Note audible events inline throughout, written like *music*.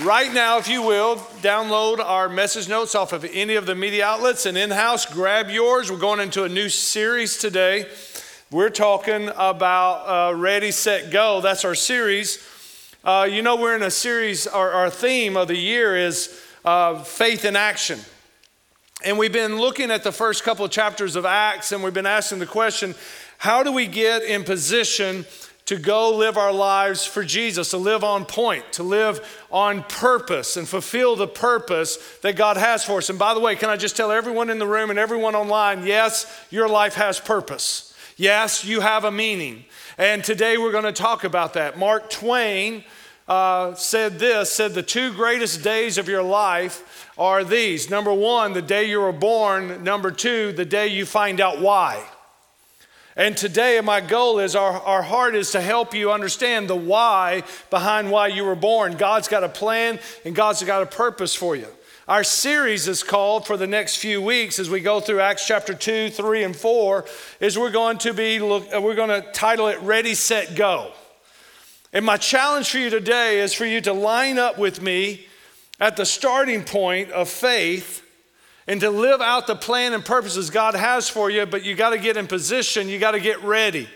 Right now, if you will, download our message notes off of any of the media outlets and in house, grab yours. We're going into a new series today. We're talking about uh, Ready, Set, Go. That's our series. Uh, you know, we're in a series, our, our theme of the year is uh, faith in action. And we've been looking at the first couple of chapters of Acts, and we've been asking the question how do we get in position to go live our lives for Jesus, to live on point, to live on purpose and fulfill the purpose that God has for us. And by the way, can I just tell everyone in the room and everyone online yes, your life has purpose. Yes, you have a meaning. And today we're going to talk about that. Mark Twain uh, said this said the two greatest days of your life are these number one the day you were born number two the day you find out why and today, my goal is our, our heart is to help you understand the why behind why you were born. God's got a plan and God's got a purpose for you. Our series is called for the next few weeks as we go through Acts chapter 2, 3, and 4, is we're going to be, uh, we're going to title it Ready, Set, Go. And my challenge for you today is for you to line up with me at the starting point of faith and to live out the plan and purposes God has for you, but you got to get in position, you got to get ready.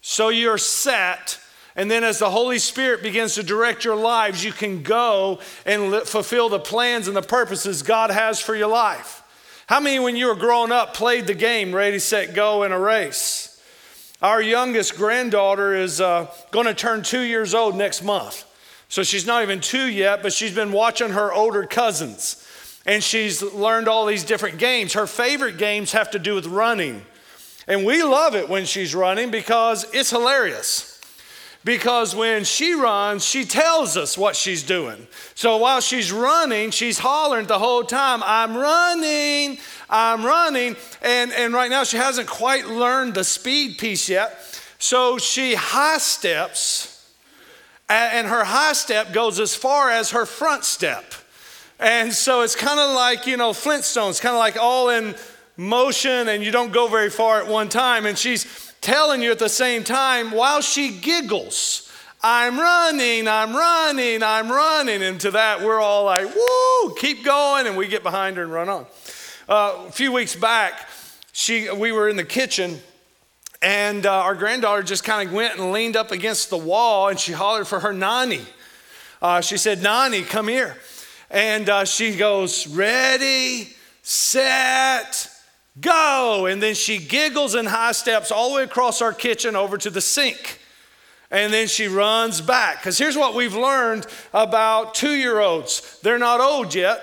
So you're set. And then, as the Holy Spirit begins to direct your lives, you can go and fulfill the plans and the purposes God has for your life. How many, when you were growing up, played the game ready, set, go in a race? Our youngest granddaughter is uh, going to turn two years old next month. So she's not even two yet, but she's been watching her older cousins and she's learned all these different games. Her favorite games have to do with running. And we love it when she's running because it's hilarious. Because when she runs, she tells us what she's doing. So while she's running, she's hollering the whole time, I'm running, I'm running. And, and right now, she hasn't quite learned the speed piece yet. So she high steps, and her high step goes as far as her front step. And so it's kind of like, you know, Flintstones, kind of like all in motion and you don't go very far at one time. And she's telling you at the same time while she giggles, I'm running, I'm running, I'm running. And to that, we're all like, woo, keep going. And we get behind her and run on. Uh, a few weeks back, she, we were in the kitchen and uh, our granddaughter just kind of went and leaned up against the wall and she hollered for her nanny. Uh, she said, Nanny, come here. And uh, she goes, Ready, set, go. And then she giggles and high steps all the way across our kitchen over to the sink. And then she runs back. Because here's what we've learned about two year olds they're not old yet,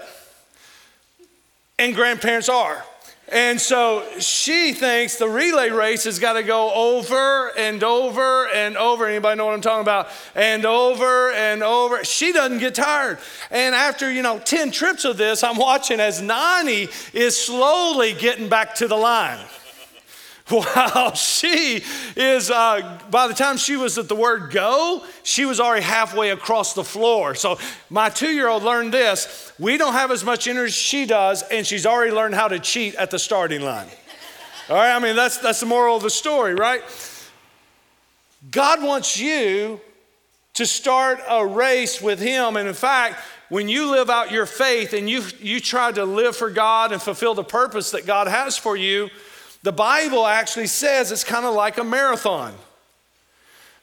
and grandparents are. And so she thinks the relay race has got to go over and over and over. Anybody know what I'm talking about? And over and over. She doesn't get tired. And after, you know, 10 trips of this, I'm watching as Nani is slowly getting back to the line. *laughs* While she is, uh, by the time she was at the word go, she was already halfway across the floor. So my two year old learned this. We don't have as much energy as she does, and she's already learned how to cheat at the starting line. All right, I mean, that's, that's the moral of the story, right? God wants you to start a race with Him. And in fact, when you live out your faith and you, you try to live for God and fulfill the purpose that God has for you, the Bible actually says it's kind of like a marathon.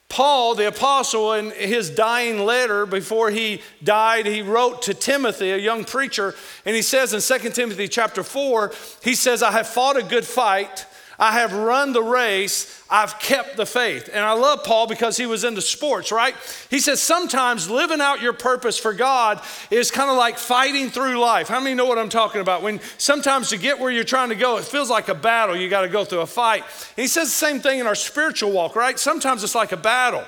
Paul, the apostle, in his dying letter before he died, he wrote to Timothy, a young preacher, and he says in 2 Timothy chapter 4, he says, I have fought a good fight. I have run the race, I've kept the faith. And I love Paul because he was into sports, right? He says sometimes living out your purpose for God is kind of like fighting through life. How many know what I'm talking about? When sometimes to get where you're trying to go, it feels like a battle. You got to go through a fight. And he says the same thing in our spiritual walk, right? Sometimes it's like a battle,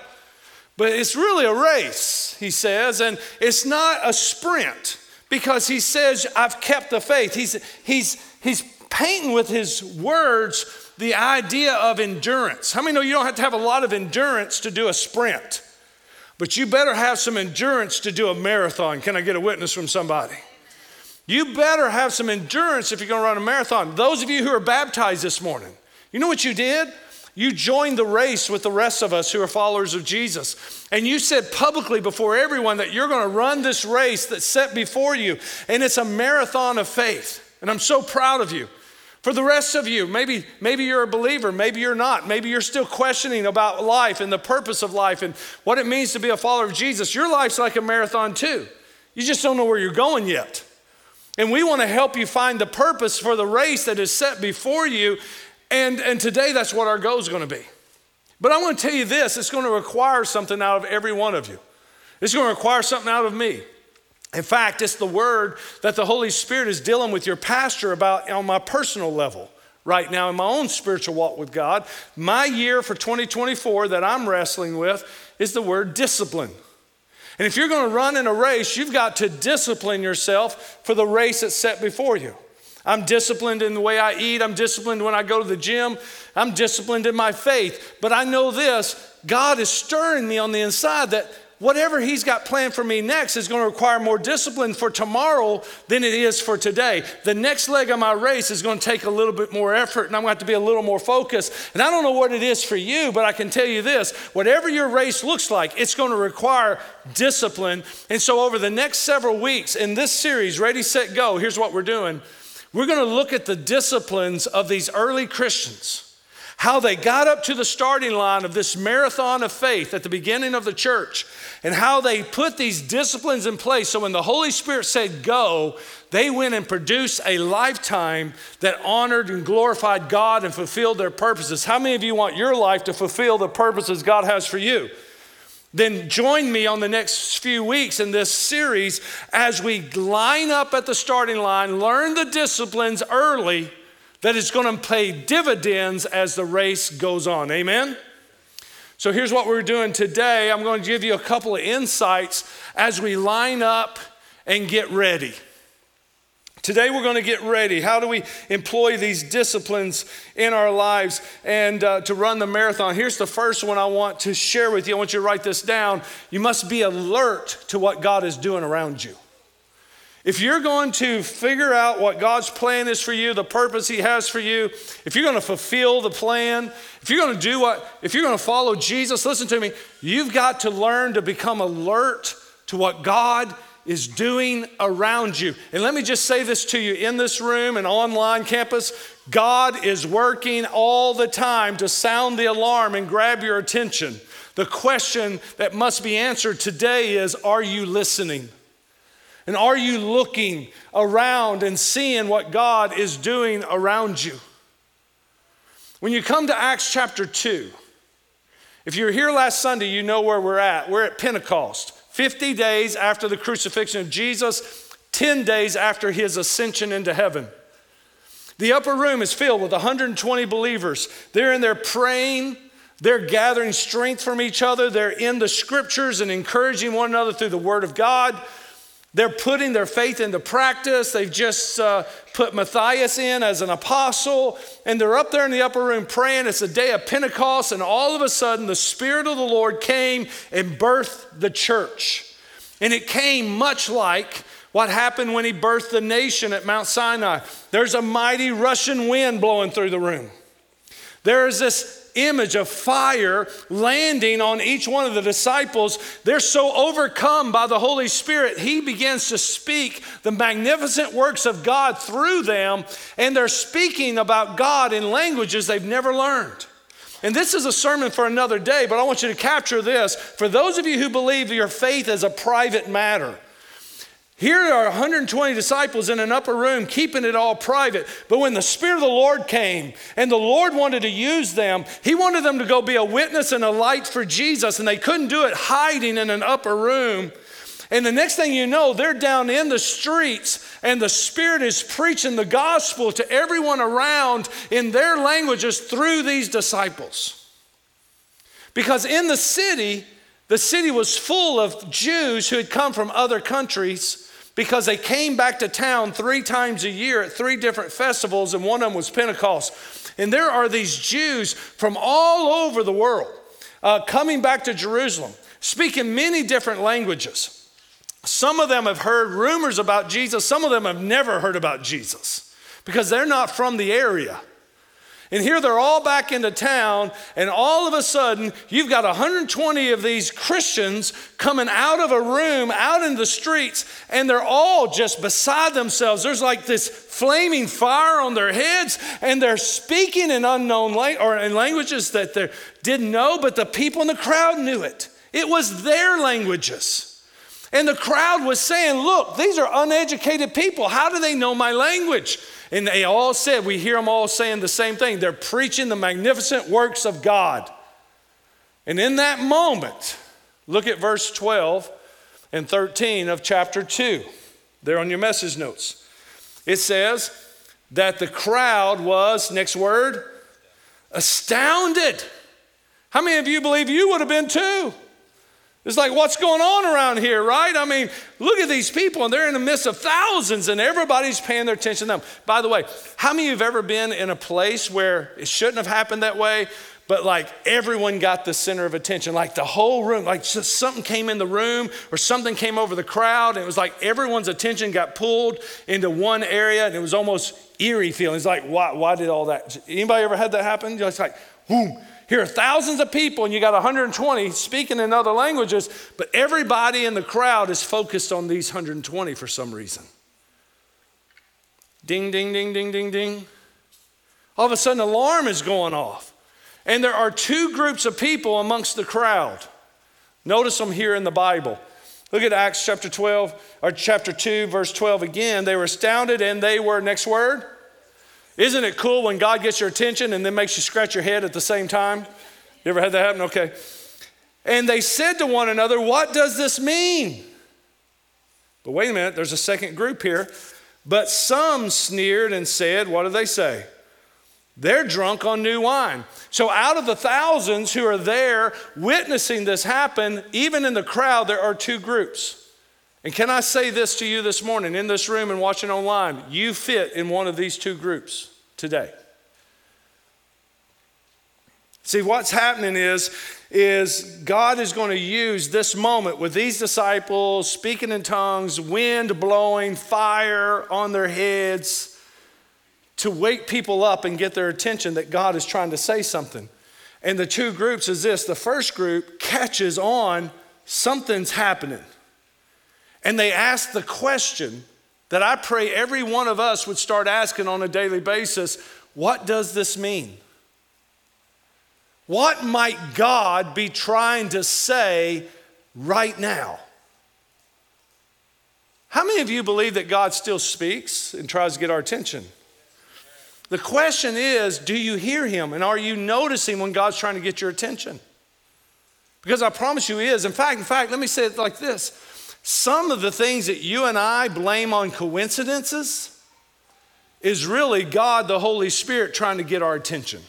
but it's really a race, he says, and it's not a sprint because he says, I've kept the faith. He's, he's, he's painting with his words the idea of endurance. How many know you don't have to have a lot of endurance to do a sprint? But you better have some endurance to do a marathon. Can I get a witness from somebody? You better have some endurance if you're going to run a marathon. Those of you who are baptized this morning, you know what you did? You joined the race with the rest of us who are followers of Jesus. And you said publicly before everyone that you're going to run this race that's set before you. And it's a marathon of faith. And I'm so proud of you. For the rest of you, maybe, maybe you're a believer, maybe you're not, maybe you're still questioning about life and the purpose of life and what it means to be a follower of Jesus. Your life's like a marathon too. You just don't know where you're going yet. And we want to help you find the purpose for the race that is set before you. And, and today, that's what our goal is going to be. But I want to tell you this it's going to require something out of every one of you, it's going to require something out of me. In fact, it's the word that the Holy Spirit is dealing with your pastor about on my personal level right now in my own spiritual walk with God. My year for 2024 that I'm wrestling with is the word discipline. And if you're going to run in a race, you've got to discipline yourself for the race that's set before you. I'm disciplined in the way I eat. I'm disciplined when I go to the gym. I'm disciplined in my faith. But I know this God is stirring me on the inside that whatever He's got planned for me next is going to require more discipline for tomorrow than it is for today. The next leg of my race is going to take a little bit more effort and I'm going to have to be a little more focused. And I don't know what it is for you, but I can tell you this whatever your race looks like, it's going to require discipline. And so, over the next several weeks in this series, Ready, Set, Go, here's what we're doing. We're going to look at the disciplines of these early Christians how they got up to the starting line of this marathon of faith at the beginning of the church, and how they put these disciplines in place. So when the Holy Spirit said go, they went and produced a lifetime that honored and glorified God and fulfilled their purposes. How many of you want your life to fulfill the purposes God has for you? Then join me on the next few weeks in this series as we line up at the starting line, learn the disciplines early that is going to pay dividends as the race goes on. Amen? So here's what we're doing today. I'm going to give you a couple of insights as we line up and get ready. Today, we're going to get ready. How do we employ these disciplines in our lives and uh, to run the marathon? Here's the first one I want to share with you. I want you to write this down. You must be alert to what God is doing around you. If you're going to figure out what God's plan is for you, the purpose He has for you, if you're going to fulfill the plan, if you're going to do what, if you're going to follow Jesus, listen to me, you've got to learn to become alert to what God is doing around you. And let me just say this to you in this room and online campus God is working all the time to sound the alarm and grab your attention. The question that must be answered today is Are you listening? And are you looking around and seeing what God is doing around you? When you come to Acts chapter 2, if you were here last Sunday, you know where we're at. We're at Pentecost, 50 days after the crucifixion of Jesus, 10 days after his ascension into heaven. The upper room is filled with 120 believers. They're in there praying, they're gathering strength from each other, they're in the scriptures and encouraging one another through the word of God. They're putting their faith into practice. They've just uh, put Matthias in as an apostle, and they're up there in the upper room praying. It's a day of Pentecost, and all of a sudden, the Spirit of the Lord came and birthed the church. And it came much like what happened when he birthed the nation at Mount Sinai. There's a mighty rushing wind blowing through the room. There is this image of fire landing on each one of the disciples, they're so overcome by the Holy Spirit, he begins to speak the magnificent works of God through them, and they're speaking about God in languages they've never learned. And this is a sermon for another day, but I want you to capture this. For those of you who believe your faith is a private matter, here are 120 disciples in an upper room keeping it all private. But when the Spirit of the Lord came and the Lord wanted to use them, He wanted them to go be a witness and a light for Jesus, and they couldn't do it hiding in an upper room. And the next thing you know, they're down in the streets, and the Spirit is preaching the gospel to everyone around in their languages through these disciples. Because in the city, the city was full of Jews who had come from other countries because they came back to town three times a year at three different festivals, and one of them was Pentecost. And there are these Jews from all over the world uh, coming back to Jerusalem, speaking many different languages. Some of them have heard rumors about Jesus, some of them have never heard about Jesus because they're not from the area. And here they're all back into town, and all of a sudden, you've got 120 of these Christians coming out of a room, out in the streets, and they're all just beside themselves. There's like this flaming fire on their heads, and they're speaking in unknown language or in languages that they didn't know, but the people in the crowd knew it. It was their languages. And the crowd was saying, Look, these are uneducated people. How do they know my language? And they all said, we hear them all saying the same thing. They're preaching the magnificent works of God. And in that moment, look at verse 12 and 13 of chapter 2. There on your message notes. It says that the crowd was, next word, astounded. How many of you believe you would have been too? It's like, what's going on around here, right? I mean, look at these people, and they're in the midst of thousands, and everybody's paying their attention to them. By the way, how many of you have ever been in a place where it shouldn't have happened that way, but like everyone got the center of attention? Like the whole room, like something came in the room or something came over the crowd, and it was like everyone's attention got pulled into one area, and it was almost eerie feeling. It's like, why, why did all that? Anybody ever had that happen? It's like, boom here are thousands of people, and you got 120 speaking in other languages, but everybody in the crowd is focused on these 120 for some reason. Ding, ding, ding, ding, ding, ding. All of a sudden, alarm is going off. And there are two groups of people amongst the crowd. Notice them here in the Bible. Look at Acts chapter 12, or chapter 2, verse 12 again. They were astounded and they were, next word, isn't it cool when God gets your attention and then makes you scratch your head at the same time? You ever had that happen? Okay. And they said to one another, What does this mean? But wait a minute, there's a second group here. But some sneered and said, What do they say? They're drunk on new wine. So, out of the thousands who are there witnessing this happen, even in the crowd, there are two groups. And can I say this to you this morning in this room and watching online? You fit in one of these two groups today. See, what's happening is, is God is going to use this moment with these disciples speaking in tongues, wind blowing, fire on their heads, to wake people up and get their attention that God is trying to say something. And the two groups is this the first group catches on something's happening. And they ask the question that I pray every one of us would start asking on a daily basis what does this mean? What might God be trying to say right now? How many of you believe that God still speaks and tries to get our attention? The question is do you hear him and are you noticing when God's trying to get your attention? Because I promise you, he is. In fact, in fact, let me say it like this some of the things that you and I blame on coincidences is really God, the Holy Spirit, trying to get our attention.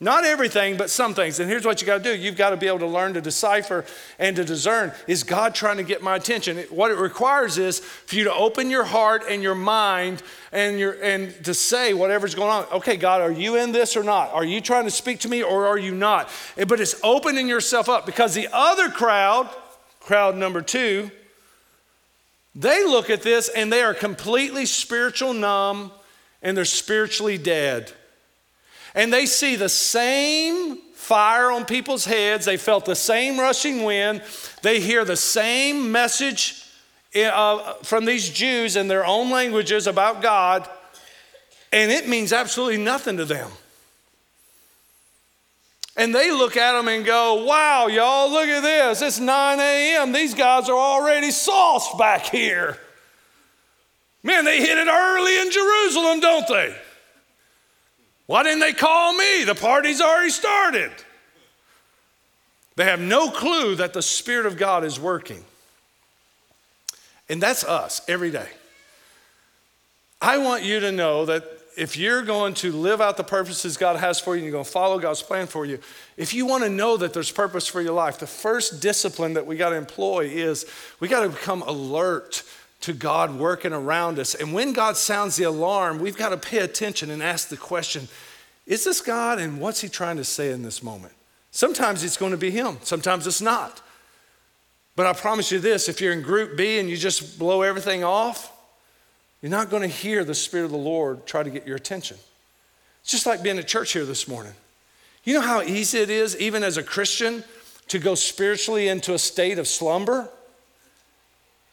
Not everything, but some things. And here's what you got to do you've got to be able to learn to decipher and to discern is God trying to get my attention? What it requires is for you to open your heart and your mind and, your, and to say whatever's going on. Okay, God, are you in this or not? Are you trying to speak to me or are you not? Eh, but it's opening yourself up because the other crowd, crowd number two, they look at this and they are completely spiritual numb and they're spiritually dead. And they see the same fire on people's heads, they felt the same rushing wind, they hear the same message uh, from these Jews in their own languages about God, and it means absolutely nothing to them. And they look at them and go, wow, y'all, look at this. It's 9 a.m. These guys are already sauced back here. Man, they hit it early in Jerusalem, don't they? Why didn't they call me? The party's already started. They have no clue that the Spirit of God is working. And that's us every day. I want you to know that if you're going to live out the purposes God has for you and you're going to follow God's plan for you, if you want to know that there's purpose for your life, the first discipline that we got to employ is we got to become alert to God working around us. And when God sounds the alarm, we've got to pay attention and ask the question Is this God and what's He trying to say in this moment? Sometimes it's going to be Him, sometimes it's not. But I promise you this if you're in group B and you just blow everything off, you're not going to hear the Spirit of the Lord try to get your attention. It's just like being at church here this morning. You know how easy it is, even as a Christian, to go spiritually into a state of slumber?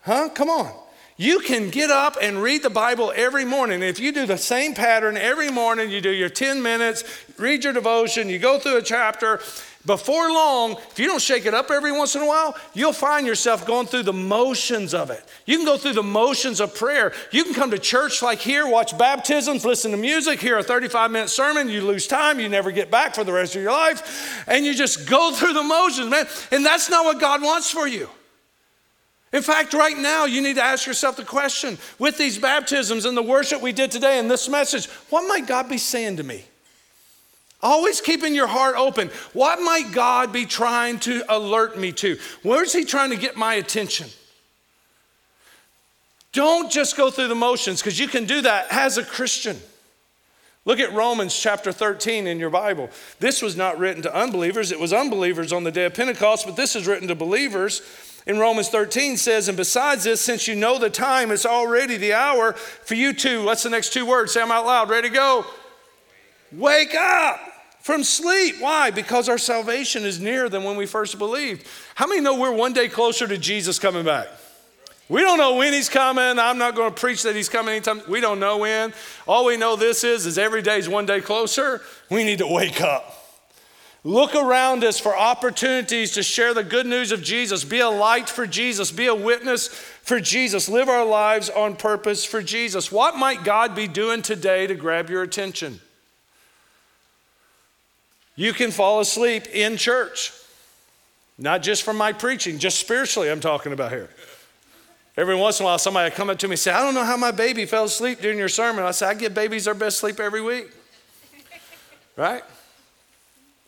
Huh? Come on. You can get up and read the Bible every morning. If you do the same pattern every morning, you do your 10 minutes, read your devotion, you go through a chapter, before long, if you don't shake it up every once in a while, you'll find yourself going through the motions of it. You can go through the motions of prayer. You can come to church like here, watch baptisms, listen to music, hear a 35 minute sermon, you lose time, you never get back for the rest of your life, and you just go *laughs* through the motions, man. And that's not what God wants for you. In fact, right now, you need to ask yourself the question with these baptisms and the worship we did today and this message, what might God be saying to me? Always keeping your heart open. What might God be trying to alert me to? Where's He trying to get my attention? Don't just go through the motions because you can do that as a Christian. Look at Romans chapter 13 in your Bible. This was not written to unbelievers, it was unbelievers on the day of Pentecost, but this is written to believers. In Romans 13 says, and besides this, since you know the time, it's already the hour for you to, what's the next two words? Say them out loud. Ready to go? Wake up from sleep. Why? Because our salvation is nearer than when we first believed. How many know we're one day closer to Jesus coming back? We don't know when he's coming. I'm not going to preach that he's coming anytime. We don't know when. All we know this is is every day is one day closer. We need to wake up. Look around us for opportunities to share the good news of Jesus. Be a light for Jesus. Be a witness for Jesus. Live our lives on purpose for Jesus. What might God be doing today to grab your attention? You can fall asleep in church, not just from my preaching, just spiritually, I'm talking about here. Every once in a while, somebody come up to me and say, I don't know how my baby fell asleep during your sermon. I say, I give babies their best sleep every week. *laughs* right?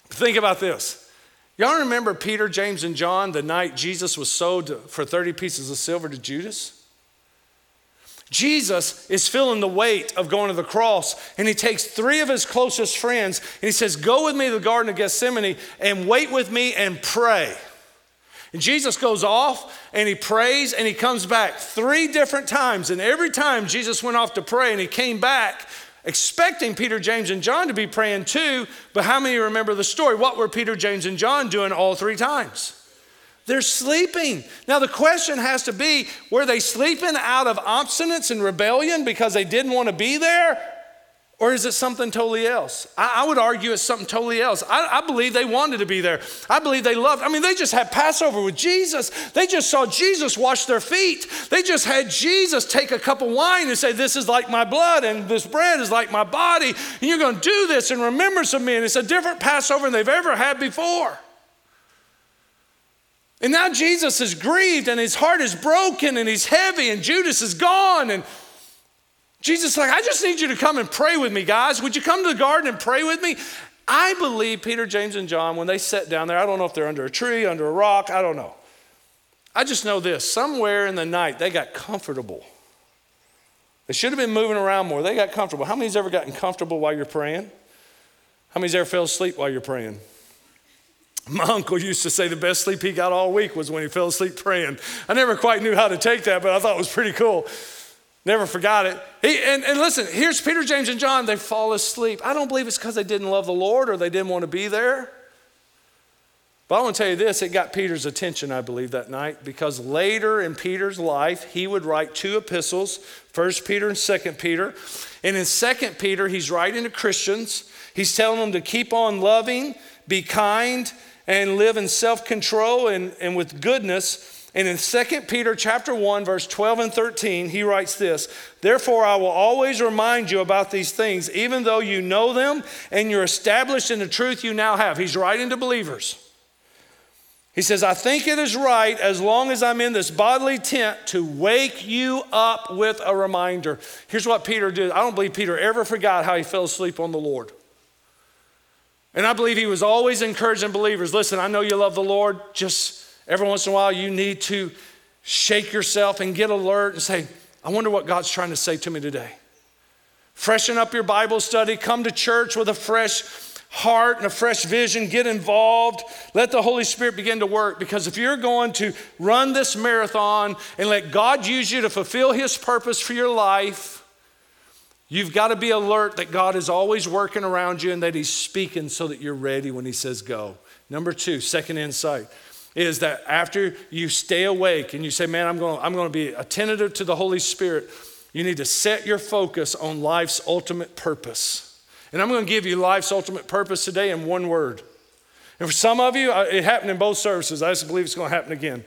Think about this. Y'all remember Peter, James, and John the night Jesus was sold for 30 pieces of silver to Judas? Jesus is feeling the weight of going to the cross, and he takes three of his closest friends and he says, Go with me to the Garden of Gethsemane and wait with me and pray. And Jesus goes off and he prays and he comes back three different times. And every time Jesus went off to pray and he came back expecting Peter, James, and John to be praying too. But how many remember the story? What were Peter, James, and John doing all three times? They're sleeping. Now, the question has to be were they sleeping out of obstinance and rebellion because they didn't want to be there? Or is it something totally else? I, I would argue it's something totally else. I, I, believe they wanted to be there. I believe they loved. I mean, they just had Passover with Jesus. They just saw Jesus wash their feet. They just had Jesus take a cup of wine and say, This is like my blood, and this bread is like my body. And you're going to do this in remembrance of me. And it's a different Passover than they've ever had before. And now Jesus is grieved and his heart is broken and he's heavy and Judas is gone. And Jesus like, I just need you to come and pray with me, guys. Would you come to the garden and pray with me? I believe Peter, James, and John, when they sat down there, I don't know if they're under a tree, under a rock, I don't know. I just know this somewhere in the night, they got comfortable. They should have been moving around more. They got comfortable. How many's ever gotten comfortable while you're praying? How many's ever fell asleep while you're praying? My uncle used to say the best sleep he got all week was when he fell asleep praying. I never quite knew how to take that, but I thought it was pretty cool. Never forgot it. He, and, and listen, here's Peter, James, and John. They fall asleep. I don't believe it's because they didn't love the Lord or they didn't want to be there. But I want to tell you this it got Peter's attention, I believe, that night, because later in Peter's life, he would write two epistles, First Peter and Second Peter. And in Second Peter, he's writing to Christians. He's telling them to keep on loving, be kind, and live in self-control and, and with goodness. And in 2 Peter chapter 1, verse 12 and 13, he writes this: Therefore, I will always remind you about these things, even though you know them and you're established in the truth you now have. He's writing to believers. He says, I think it is right, as long as I'm in this bodily tent, to wake you up with a reminder. Here's what Peter did. I don't believe Peter ever forgot how he fell asleep on the Lord. And I believe he was always encouraging believers listen, I know you love the Lord. Just every once in a while, you need to shake yourself and get alert and say, I wonder what God's trying to say to me today. Freshen up your Bible study. Come to church with a fresh heart and a fresh vision. Get involved. Let the Holy Spirit begin to work. Because if you're going to run this marathon and let God use you to fulfill His purpose for your life, You've got to be alert that God is always working around you and that He's speaking so that you're ready when He says go. Number two, second insight is that after you stay awake and you say, Man, I'm going, I'm going to be attentive to the Holy Spirit, you need to set your focus on life's ultimate purpose. And I'm going to give you life's ultimate purpose today in one word. And for some of you, uh, it happened in both services. I just believe it's going to happen again.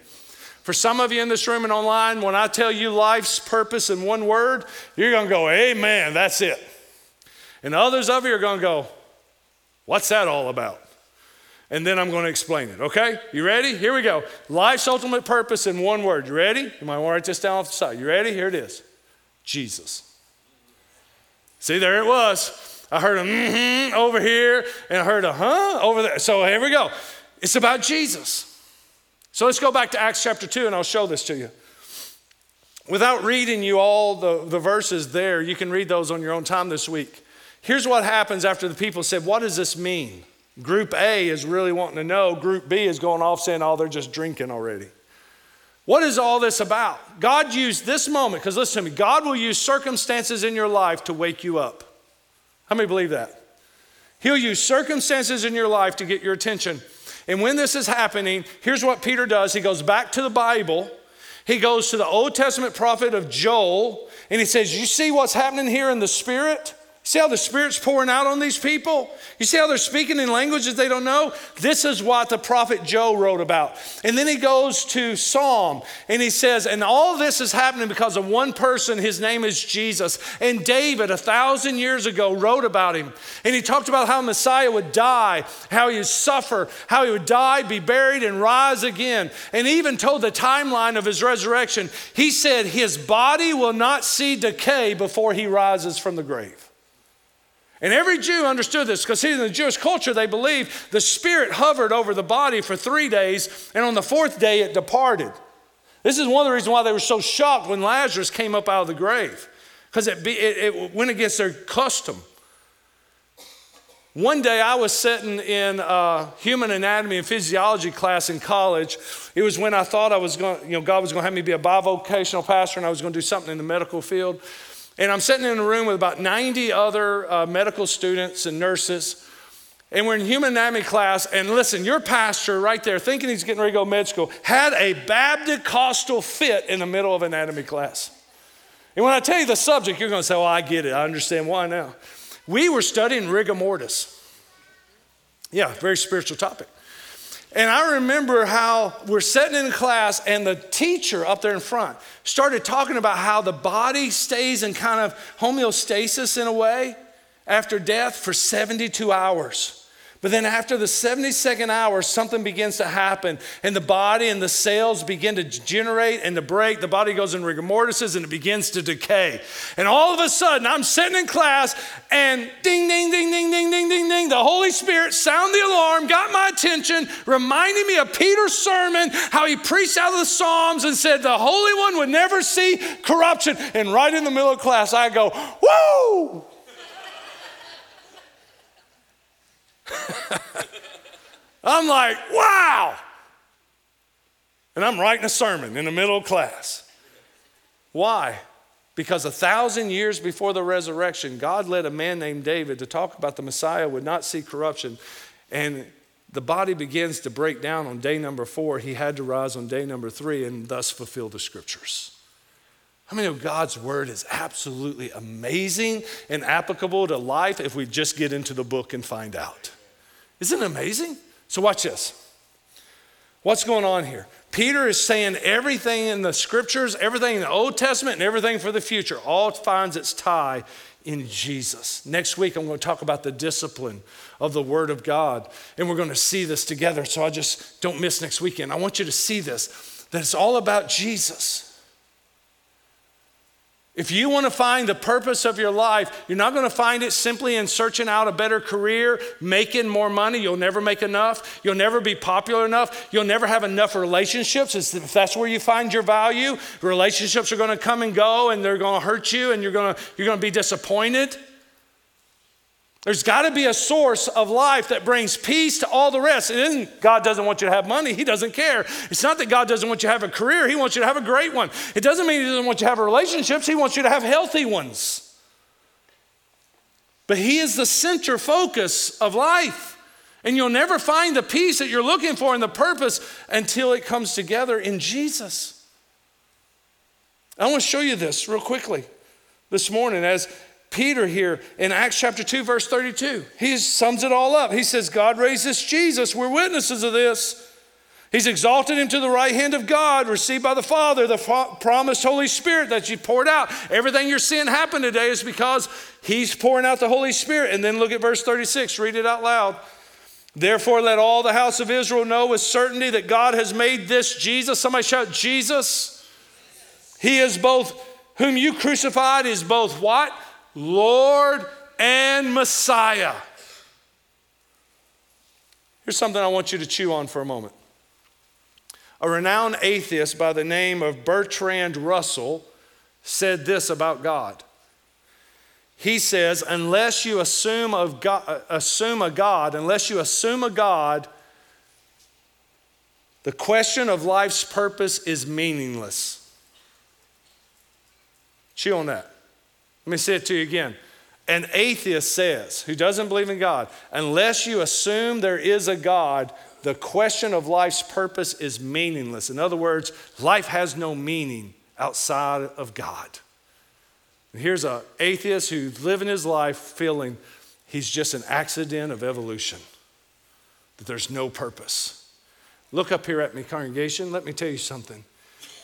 For some of you in this room and online, when I tell you life's purpose in one word, you're going to go, Amen, that's it. And others of you are going to go, What's that all about? And then I'm going to explain it, okay? You ready? Here we go. Life's ultimate purpose in one word. You ready? You might want to write this down off the side. You ready? Here it is Jesus. See, there it was. I heard a mm-hmm over here, and I heard a huh over there. So here we go. It's about Jesus. So let's go back to Acts chapter 2, and I'll show this to you. Without reading you all the, the verses there, you can read those on your own time this week. Here's what happens after the people said, What does this mean? Group A is really wanting to know. Group B is going off saying, Oh, they're just drinking already. What is all this about? God used this moment, because listen to me, God will use circumstances in your life to wake you up. How many believe that? He'll use circumstances in your life to get your attention. And when this is happening, here's what Peter does he goes back to the Bible, he goes to the Old Testament prophet of Joel, and he says, You see what's happening here in the Spirit? See how the Spirit's pouring out on these people? You see how they're speaking in languages they don't know? This is what the prophet Joel wrote about. And then he goes to Psalm and he says, and all this is happening because of one person. His name is Jesus. And David, a thousand years ago, wrote about him. And he talked about how Messiah would die, how he would suffer, how he would die, be buried, and rise again. And even told the timeline of his resurrection. He said, His body will not see decay before he rises from the grave. And every Jew understood this because in the Jewish culture, they believed the spirit hovered over the body for three days, and on the fourth day it departed. This is one of the reasons why they were so shocked when Lazarus came up out of the grave, because it, it, it, went against their custom. One day I was sitting in a human anatomy and physiology class in college. It was when I thought I was going, you know, God was going to have me be a bivocational pastor and I was going to do something in the medical field. And I'm sitting in a room with about 90 other uh, medical students and nurses. And we're in human anatomy class. And listen, your pastor right there, thinking he's getting ready to go med school, had a Baptist fit in the middle of anatomy class. And when I tell you the subject, you're going to say, well, I get it. I understand why now. We were studying rigor mortis. Yeah, very spiritual topic. And I remember how we're sitting in class, and the teacher up there in front started talking about how the body stays in kind of homeostasis in a way after death for 72 hours. But then after the 72nd hour, something begins to happen, and the body and the cells begin to generate and to break. The body goes in rigor mortis and it begins to decay. And all of a sudden, I'm sitting in class, and ding, ding, ding, ding, ding, ding, ding, ding. The Holy Spirit sounded the alarm, got my attention, reminding me of Peter's sermon, how he preached out of the Psalms and said the Holy One would never see corruption. And right in the middle of class, I go, Woo! *laughs* I'm like, wow. And I'm writing a sermon in the middle of class. Why? Because a thousand years before the resurrection, God led a man named David to talk about the Messiah would not see corruption. And the body begins to break down on day number four. He had to rise on day number three and thus fulfill the scriptures. How many of God's word is absolutely amazing and applicable to life if we just get into the book and find out? Isn't it amazing? So, watch this. What's going on here? Peter is saying everything in the scriptures, everything in the Old Testament, and everything for the future all finds its tie in Jesus. Next week, I'm going to talk about the discipline of the Word of God, and we're going to see this together. So I just don't miss next weekend. I want you to see this that it's all about Jesus. If you want to find the purpose of your life, you're not going to find it simply in searching out a better career, making more money. You'll never make enough. You'll never be popular enough. You'll never have enough relationships. If that's where you find your value, relationships are going to come and go and they're going to hurt you and you're going to, you're going to be disappointed. There's got to be a source of life that brings peace to all the rest. And God doesn't want you to have money. He doesn't care. It's not that God doesn't want you to have a career. He wants you to have a great one. It doesn't mean He doesn't want you to have relationships. He wants you to have healthy ones. but He is the center focus of life. And you'll never find the peace that you're looking for and the purpose until it comes together in Jesus. I want to show you this real quickly this morning as Peter here in Acts chapter 2, verse 32. He sums it all up. He says, God raised this Jesus. We're witnesses of this. He's exalted him to the right hand of God, received by the Father, the promised Holy Spirit that you poured out. Everything you're seeing happen today is because he's pouring out the Holy Spirit. And then look at verse 36, read it out loud. Therefore, let all the house of Israel know with certainty that God has made this Jesus. Somebody shout, Jesus. He is both, whom you crucified, is both what? Lord and Messiah. Here's something I want you to chew on for a moment. A renowned atheist by the name of Bertrand Russell said this about God. He says, unless you assume, God, uh, assume a God, unless you assume a God, the question of life's purpose is meaningless. Chew on that. Let me say it to you again. An atheist says, who doesn't believe in God, unless you assume there is a God, the question of life's purpose is meaningless. In other words, life has no meaning outside of God. And here's an atheist who's living his life feeling he's just an accident of evolution, that there's no purpose. Look up here at me, congregation. Let me tell you something.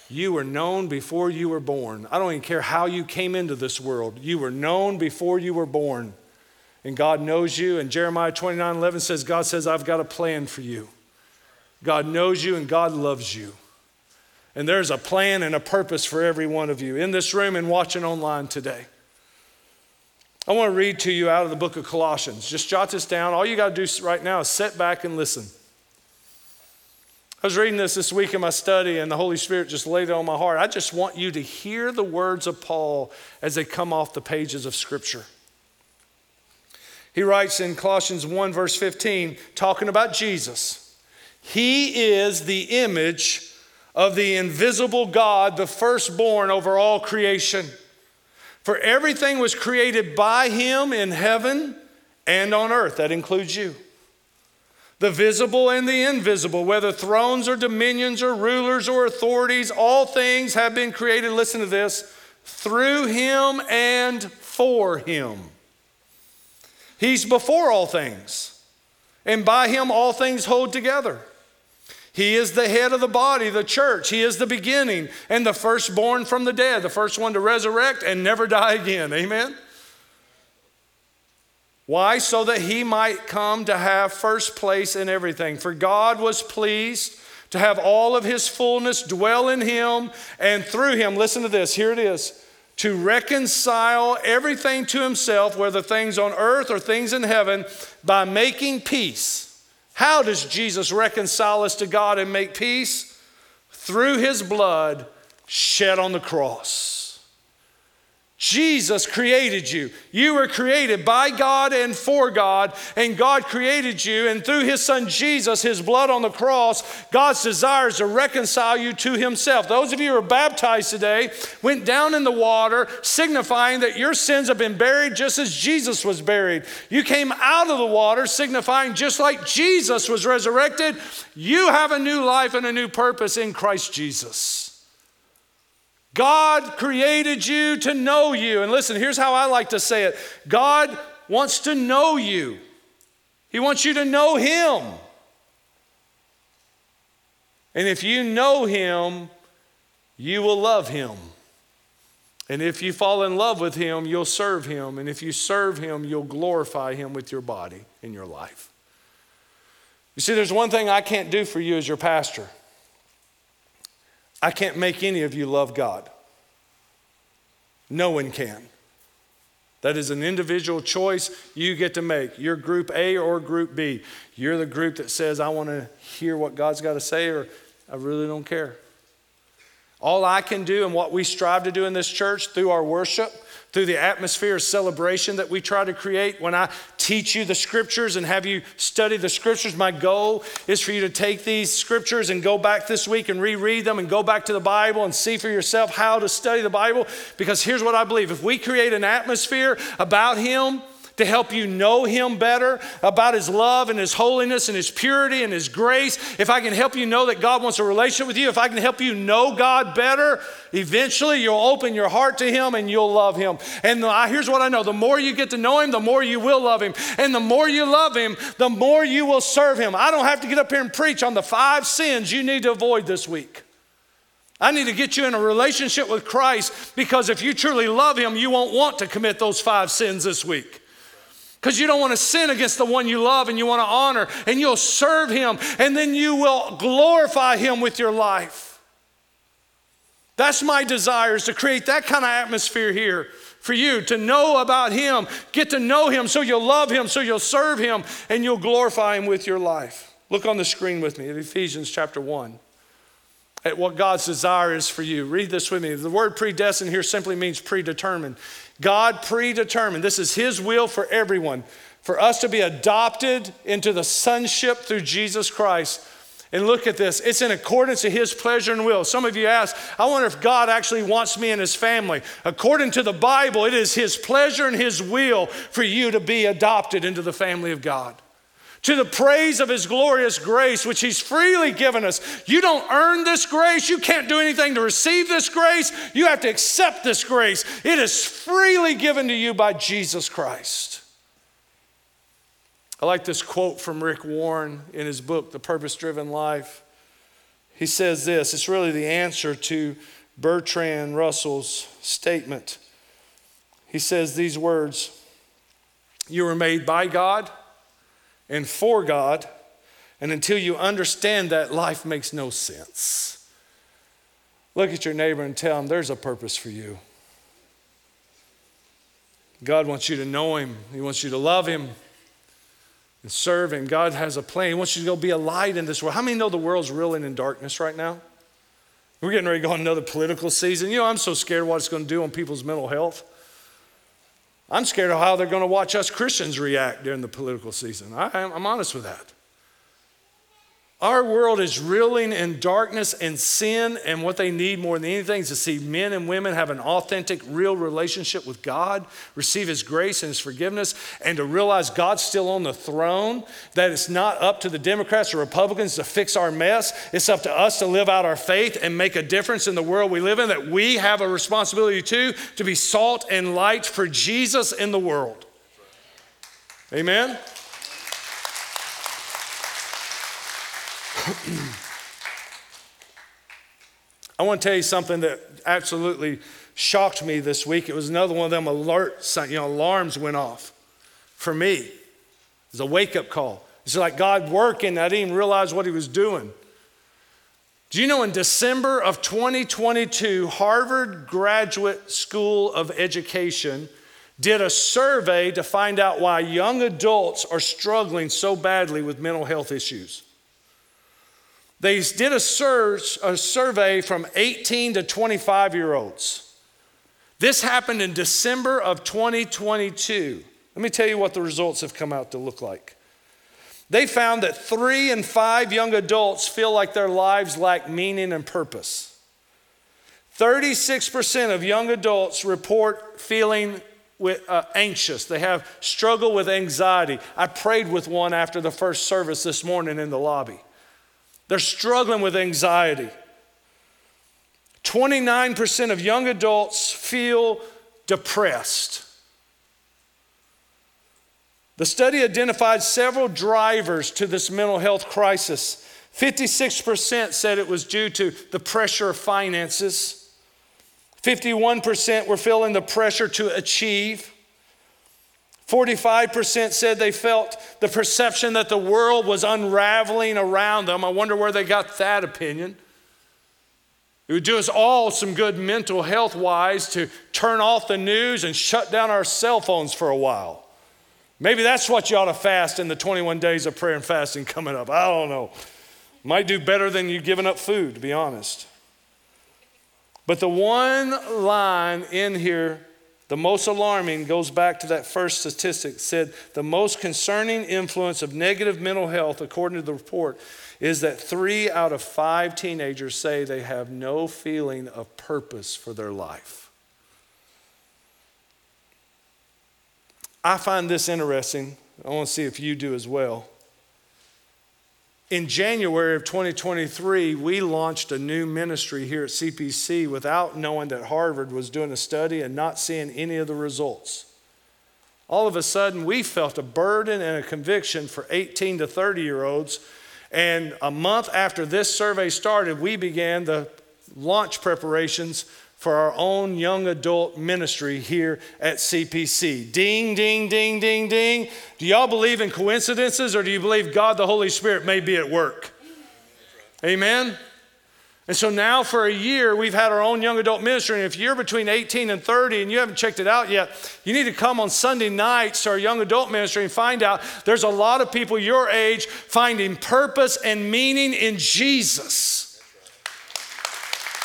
You were known before you were born. I don't even care how you came into this world. You were known before you were born. And God knows you. And Jeremiah 29 11 says, God says, I've got a plan for you. God knows you and God loves you. And there's a plan and a purpose for every one of you in this room and watching online today. I want to read to you out of the book of Colossians. Just jot this down. All you got to do right now is sit back and listen. I was reading this this week in my study, and the Holy Spirit just laid it on my heart. I just want you to hear the words of Paul as they come off the pages of Scripture. He writes in Colossians 1, verse 15, talking about Jesus. He is the image of the invisible God, the firstborn over all creation. For everything was created by him in heaven and on earth. That includes you the visible and the invisible, whether thrones or dominions or rulers or authorities, all things have been created, listen to this, through him and for him. He's before all things, and by him all things hold together. He is the head of the body, the church. He is the beginning and the firstborn from the dead, the first one to resurrect and never die again. Amen? Why? So that he might come to have first place in everything. For God was pleased to have all of his fullness dwell in him and through him. Listen to this here it is to reconcile everything to himself, whether things on earth or things in heaven, by making peace. How does Jesus reconcile us to God and make peace? Through his blood shed on the cross. Jesus created you. You were created by God and for God, and God created you. And through His Son Jesus, His blood on the cross, God's desires to reconcile you to Himself. Those of you who are baptized today went down in the water, signifying that your sins have been buried just as Jesus was buried. You came out of the water, signifying just like Jesus was resurrected, you have a new life and a new purpose in Christ Jesus. God created you to know you. And listen, here's how I like to say it God wants to know you, He wants you to know Him. And if you know Him, you will love Him. And if you fall in love with Him, you'll serve Him. And if you serve Him, you'll glorify Him with your body and your life. You see, there's one thing I can't do for you as your pastor. I can't make any of you love God. No one can. That is an individual choice you get to make. You're group A or group B. You're the group that says, I want to hear what God's got to say, or I really don't care. All I can do and what we strive to do in this church through our worship through the atmosphere of celebration that we try to create. When I teach you the scriptures and have you study the scriptures, my goal is for you to take these scriptures and go back this week and reread them and go back to the Bible and see for yourself how to study the Bible. Because here's what I believe if we create an atmosphere about Him, to help you know Him better, about His love and His holiness and His purity and His grace, if I can help you know that God wants a relationship with you, if I can help you know God better, eventually you'll open your heart to Him and you'll love Him. And here's what I know the more you get to know Him, the more you will love Him. And the more you love Him, the more you will serve Him. I don't have to get up here and preach on the five sins you need to avoid this week. I need to get you in a relationship with Christ because if you truly love Him, you won't want to commit those five sins this week. Because you don't want to sin against the one you love and you want to honor, and you'll serve Him, and then you will glorify Him with your life. That's my desire is to create that kind of atmosphere here for you to know about Him, get to know Him so you'll love Him, so you'll serve Him, and you'll glorify Him with your life. Look on the screen with me at Ephesians chapter 1 at what God's desire is for you. Read this with me. The word predestined here simply means predetermined. God predetermined. This is His will for everyone, for us to be adopted into the sonship through Jesus Christ. And look at this. It's in accordance to his pleasure and will. Some of you ask, I wonder if God actually wants me in his family. According to the Bible, it is his pleasure and his will for you to be adopted into the family of God to the praise of his glorious grace, which he's freely given us. You don't earn this grace. You can't do anything to receive this grace. You have to accept this grace. It is freely given to you by Jesus Christ. I like this quote from Rick Warren in his book, The Purpose Driven Life. He says this it's really the answer to Bertrand Russell's statement. He says these words You were made by God and for God. And until you understand that, life makes no sense. Look at your neighbor and tell him there's a purpose for you. God wants you to know him, He wants you to love him and serve him. God has a plan. He wants you to go be a light in this world. How many know the world's reeling in darkness right now? We're getting ready to go on another political season. You know, I'm so scared of what it's going to do on people's mental health. I'm scared of how they're going to watch us Christians react during the political season. I, am honest with that. Our world is reeling in darkness and sin, and what they need more than anything is to see men and women have an authentic, real relationship with God, receive His grace and His forgiveness, and to realize God's still on the throne, that it's not up to the Democrats or Republicans to fix our mess. It's up to us to live out our faith and make a difference in the world we live in, that we have a responsibility too to be salt and light for Jesus in the world. Amen? I want to tell you something that absolutely shocked me this week. It was another one of them alerts, you know, alarms went off for me. It was a wake up call. It's like God working. I didn't even realize what He was doing. Do you know in December of 2022, Harvard Graduate School of Education did a survey to find out why young adults are struggling so badly with mental health issues? They did a, search, a survey from 18 to 25 year olds. This happened in December of 2022. Let me tell you what the results have come out to look like. They found that three in five young adults feel like their lives lack meaning and purpose. 36% of young adults report feeling with, uh, anxious. They have struggle with anxiety. I prayed with one after the first service this morning in the lobby. They're struggling with anxiety. 29% of young adults feel depressed. The study identified several drivers to this mental health crisis. 56% said it was due to the pressure of finances. 51% were feeling the pressure to achieve. 45% said they felt the perception that the world was unraveling around them. I wonder where they got that opinion. It would do us all some good mental health wise to turn off the news and shut down our cell phones for a while. Maybe that's what you ought to fast in the 21 days of prayer and fasting coming up. I don't know. Might do better than you giving up food, to be honest. But the one line in here the most alarming goes back to that first statistic said the most concerning influence of negative mental health, according to the report, is that three out of five teenagers say they have no feeling of purpose for their life. I find this interesting. I want to see if you do as well. In January of 2023, we launched a new ministry here at CPC without knowing that Harvard was doing a study and not seeing any of the results. All of a sudden, we felt a burden and a conviction for 18 to 30 year olds. And a month after this survey started, we began the launch preparations for our own young adult ministry here at CPC. Ding, ding, ding, ding, ding. Do y'all believe in coincidences or do you believe God the Holy Spirit may be at work? Amen? And so now for a year, we've had our own young adult ministry. And if you're between 18 and 30 and you haven't checked it out yet, you need to come on Sunday nights to our young adult ministry and find out there's a lot of people your age finding purpose and meaning in Jesus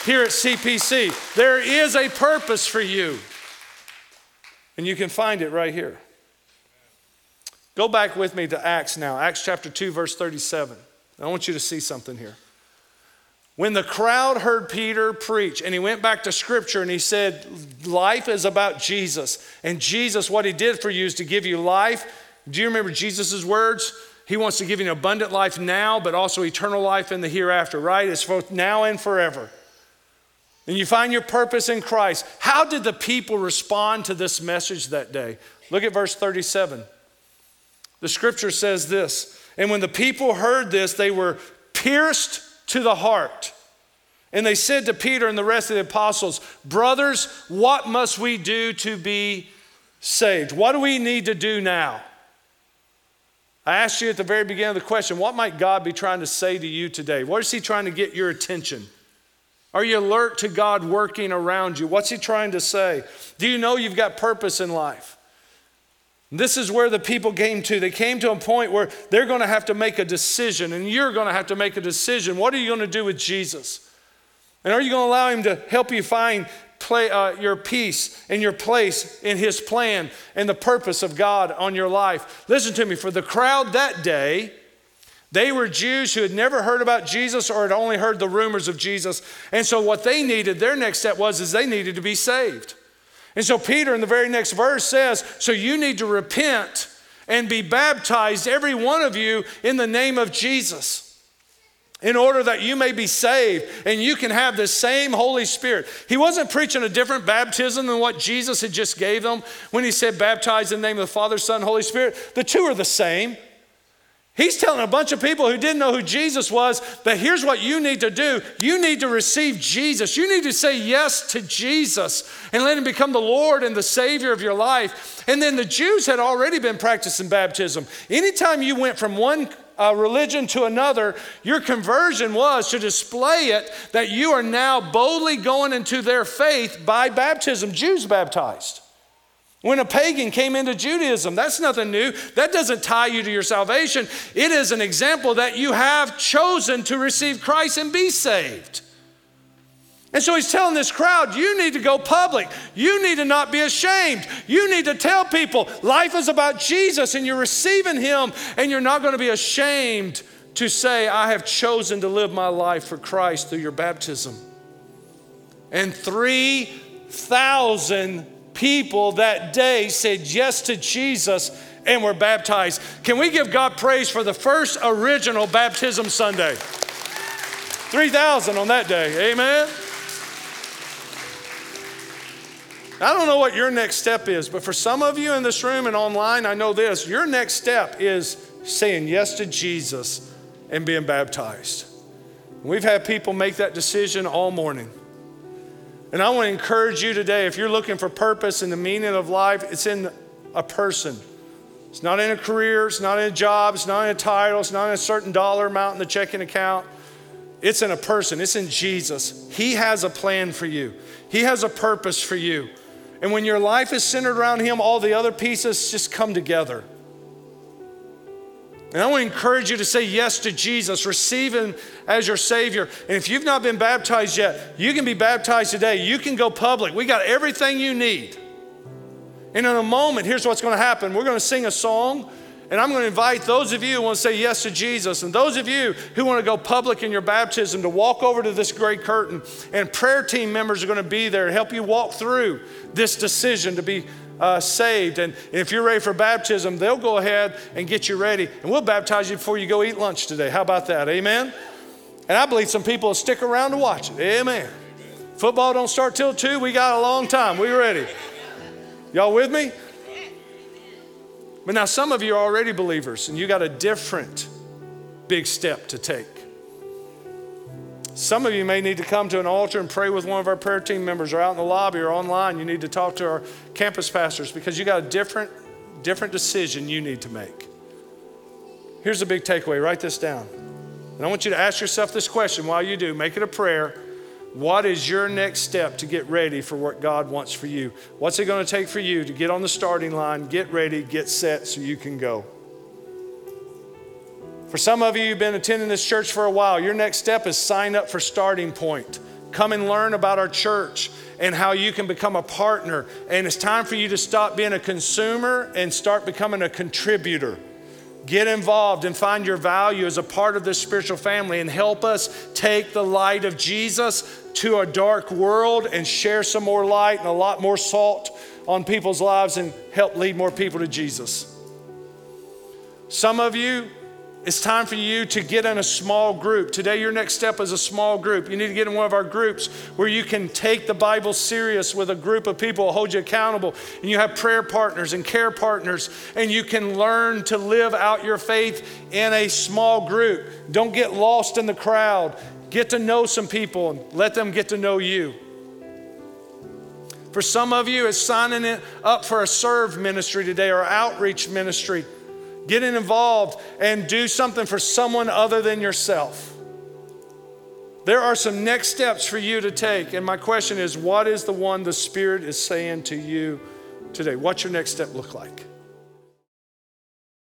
here at CPC. There is a purpose for you. And you can find it right here. Go back with me to Acts now, Acts chapter 2, verse 37. I want you to see something here. When the crowd heard Peter preach, and he went back to scripture and he said, Life is about Jesus. And Jesus, what he did for you is to give you life. Do you remember Jesus' words? He wants to give you an abundant life now, but also eternal life in the hereafter, right? It's both now and forever and you find your purpose in Christ. How did the people respond to this message that day? Look at verse 37. The scripture says this And when the people heard this, they were pierced to the heart. And they said to Peter and the rest of the apostles, Brothers, what must we do to be saved? What do we need to do now? I asked you at the very beginning of the question, what might God be trying to say to you today? What is He trying to get your attention? Are you alert to God working around you? What's He trying to say? Do you know you've got purpose in life? This is where the people came to. They came to a point where they're going to have to make a decision, and you're going to have to make a decision. What are you going to do with Jesus? And are you going to allow Him to help you find play, uh, your peace and your place in His plan and the purpose of God on your life? Listen to me, for the crowd that day, they were Jews who had never heard about Jesus or had only heard the rumors of Jesus. And so what they needed, their next step was is they needed to be saved. And so Peter in the very next verse says, "So you need to repent and be baptized every one of you in the name of Jesus." in order that you may be saved and you can have the same Holy Spirit. He wasn't preaching a different baptism than what Jesus had just gave them when he said baptize in the name of the Father, Son, Holy Spirit. The two are the same. He's telling a bunch of people who didn't know who Jesus was that here's what you need to do. You need to receive Jesus. You need to say yes to Jesus and let him become the Lord and the Savior of your life. And then the Jews had already been practicing baptism. Anytime you went from one uh, religion to another, your conversion was to display it that you are now boldly going into their faith by baptism. Jews baptized. When a pagan came into Judaism, that's nothing new. That doesn't tie you to your salvation. It is an example that you have chosen to receive Christ and be saved. And so he's telling this crowd, you need to go public. You need to not be ashamed. You need to tell people life is about Jesus and you're receiving him and you're not going to be ashamed to say, I have chosen to live my life for Christ through your baptism. And 3,000 people that day said yes to Jesus and were baptized. Can we give God praise for the first original baptism Sunday? 3,000 on that day. Amen. I don't know what your next step is, but for some of you in this room and online, I know this your next step is saying yes to Jesus and being baptized. We've had people make that decision all morning. And I want to encourage you today if you're looking for purpose and the meaning of life, it's in a person. It's not in a career, it's not in a job, it's not in a title, it's not in a certain dollar amount in the checking account. It's in a person, it's in Jesus. He has a plan for you, He has a purpose for you. And when your life is centered around Him, all the other pieces just come together. And I want to encourage you to say yes to Jesus, receive Him as your Savior. And if you've not been baptized yet, you can be baptized today. You can go public. We got everything you need. And in a moment, here's what's going to happen we're going to sing a song, and I'm going to invite those of you who want to say yes to Jesus, and those of you who want to go public in your baptism to walk over to this great curtain. And prayer team members are going to be there to help you walk through this decision to be uh, saved. And if you're ready for baptism, they'll go ahead and get you ready. And we'll baptize you before you go eat lunch today. How about that? Amen? And I believe some people will stick around to watch it. Amen. Football don't start till 2. We got a long time. We ready? Y'all with me? But now some of you are already believers and you got a different big step to take. Some of you may need to come to an altar and pray with one of our prayer team members or out in the lobby or online. You need to talk to our campus pastors because you got a different, different decision you need to make. Here's a big takeaway write this down. And I want you to ask yourself this question while you do. Make it a prayer. What is your next step to get ready for what God wants for you? What's it going to take for you to get on the starting line, get ready, get set so you can go? For some of you, you've been attending this church for a while. Your next step is sign up for Starting Point. Come and learn about our church and how you can become a partner. And it's time for you to stop being a consumer and start becoming a contributor. Get involved and find your value as a part of this spiritual family and help us take the light of Jesus to a dark world and share some more light and a lot more salt on people's lives and help lead more people to Jesus. Some of you, it's time for you to get in a small group. Today, your next step is a small group. You need to get in one of our groups where you can take the Bible serious with a group of people who hold you accountable. And you have prayer partners and care partners, and you can learn to live out your faith in a small group. Don't get lost in the crowd. Get to know some people and let them get to know you. For some of you, it's signing up for a serve ministry today or outreach ministry. Getting involved and do something for someone other than yourself. There are some next steps for you to take. And my question is what is the one the Spirit is saying to you today? What's your next step look like?